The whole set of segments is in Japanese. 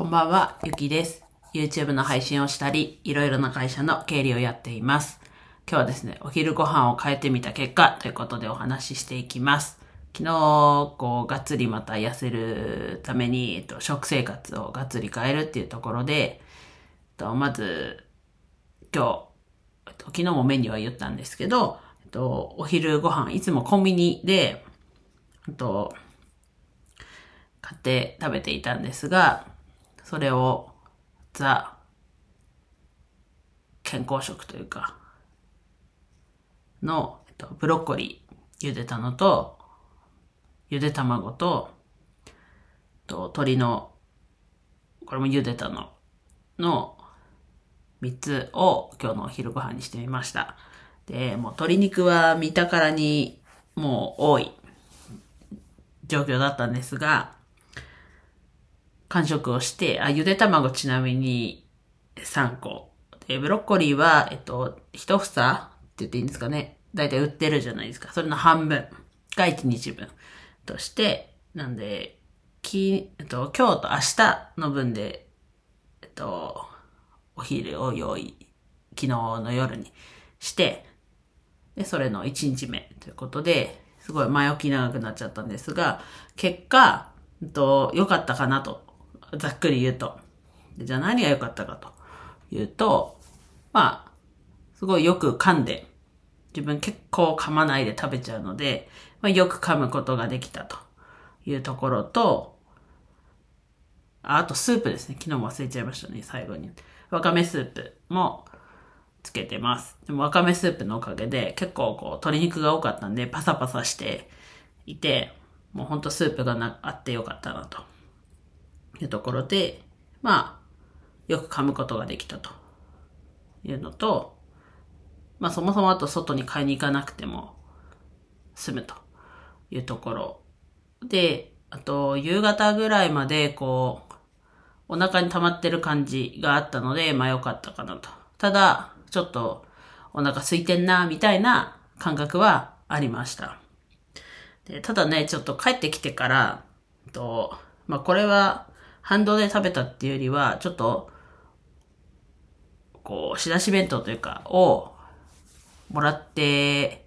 こんばんは、ゆきです。YouTube の配信をしたり、いろいろな会社の経理をやっています。今日はですね、お昼ご飯を変えてみた結果ということでお話ししていきます。昨日、こう、がっつりまた痩せるために、えっと、食生活をがっつり変えるっていうところで、えっと、まず、今日、えっと、昨日もメニューは言ったんですけど、えっと、お昼ご飯、いつもコンビニで、えっと、買って食べていたんですが、それをザ健康食というか、の、えっと、ブロッコリー茹でたのと、ゆで卵と、と鶏の、これも茹でたの、の3つを今日のお昼ご飯にしてみました。で、もう鶏肉は見たからにもう多い状況だったんですが、完食をして、あ、ゆで卵ちなみに3個。で、ブロッコリーは、えっと、1房って言っていいんですかね。だいたい売ってるじゃないですか。それの半分が1日分として、なんで、き、えっと、今日と明日の分で、えっと、お昼を用意、昨日の夜にして、で、それの1日目ということで、すごい前置き長くなっちゃったんですが、結果、えっと、良かったかなと、ざっくり言うと。じゃあ何が良かったかというと、まあ、すごいよく噛んで、自分結構噛まないで食べちゃうので、まあ、よく噛むことができたというところと、ああとスープですね。昨日も忘れちゃいましたね、最後に。わかめスープもつけてます。でもわかめスープのおかげで結構こう鶏肉が多かったんでパサパサしていて、もうほんとスープがなあってよかったなというところで、まあ、よく噛むことができたというのと、まあそもそもあと外に買いに行かなくても済むというところで、あと夕方ぐらいまでこう、お腹に溜まってる感じがあったので、まあ良かったかなと。ただ、ちょっとお腹空いてんな、みたいな感覚はありました。でただね、ちょっと帰ってきてから、とまあこれは反動で食べたっていうよりは、ちょっと、こう、仕出し弁当というか、をもらって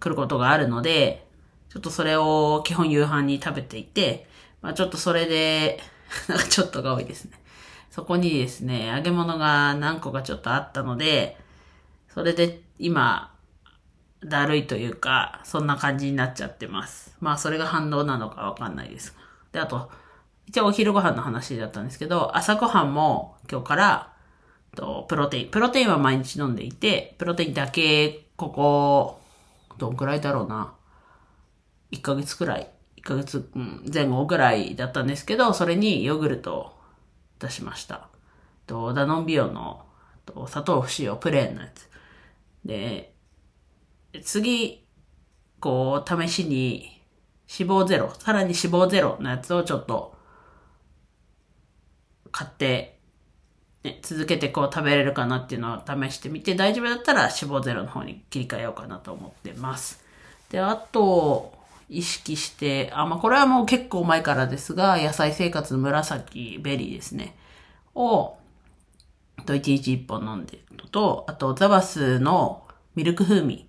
くることがあるので、ちょっとそれを基本夕飯に食べていて、まあちょっとそれで、なんかちょっとが多いですね。そこにですね、揚げ物が何個かちょっとあったので、それで今、だるいというか、そんな感じになっちゃってます。まあそれが反動なのかわかんないです。で、あと、一応お昼ご飯の話だったんですけど、朝ごはんも今日から、とプロテイン。プロテインは毎日飲んでいて、プロテインだけ、ここ、どんくらいだろうな。1ヶ月くらい。1ヶ月、前後ぐらいだったんですけど、それにヨーグルトを出しました。と、ダノンビオの、と砂糖不使用、プレーンのやつ。で、次、こう、試しに、脂肪ゼロ、さらに脂肪ゼロのやつをちょっと、買って、ね、続けてこう食べれるかなっていうのを試してみて、大丈夫だったら脂肪ゼロの方に切り替えようかなと思ってます。で、あと、意識して、あ、まあ、これはもう結構前からですが、野菜生活の紫ベリーですね。を、と1日1本飲んでるのと、あとザバスのミルク風味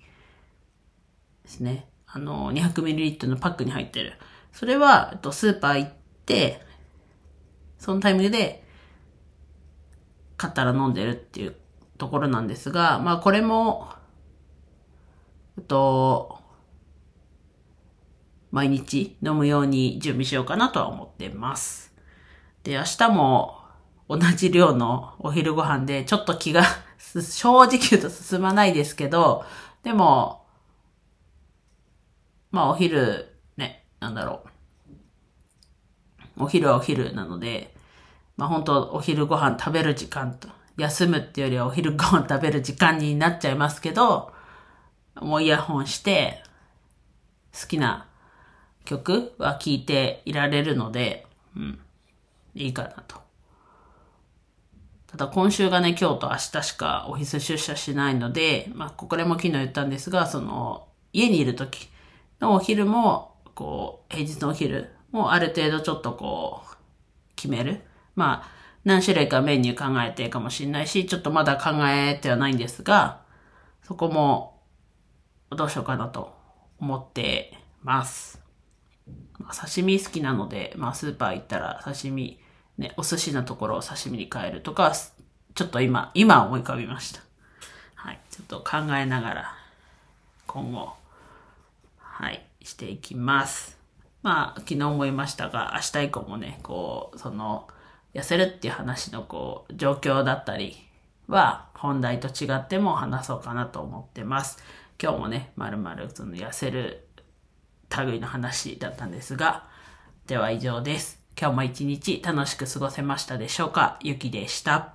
ですね。あの、200ml のパックに入ってる。それは、えっと、スーパー行って、そのタイミングで買ったら飲んでるっていうところなんですが、まあこれも、えっと、毎日飲むように準備しようかなとは思ってます。で、明日も同じ量のお昼ご飯でちょっと気が 正直言うと進まないですけど、でも、まあお昼ね、なんだろう。お昼はお昼なので、まあ本当お昼ご飯食べる時間と、休むっていうよりはお昼ご飯食べる時間になっちゃいますけど、もうイヤホンして、好きな曲は聴いていられるので、うん、いいかなと。ただ今週がね、今日と明日しかオフィス出社しないので、まあ、これも昨日言ったんですが、その、家にいる時のお昼も、こう、平日のお昼もある程度ちょっとこう、決める。まあ、何種類かメニュー考えてるかもしれないし、ちょっとまだ考えてはないんですが、そこもどうしようかなと思ってます。まあ、刺身好きなので、まあスーパー行ったら刺身、ね、お寿司のところを刺身に変えるとか、ちょっと今、今思い浮かびました。はい。ちょっと考えながら、今後、はい、していきます。まあ、昨日思いましたが、明日以降もね、こう、その、痩せるっていう話のこう、状況だったりは、本題と違っても話そうかなと思ってます。今日もね、まるまるその痩せる類の話だったんですが、では以上です。今日も一日楽しく過ごせましたでしょうか？ゆきでした。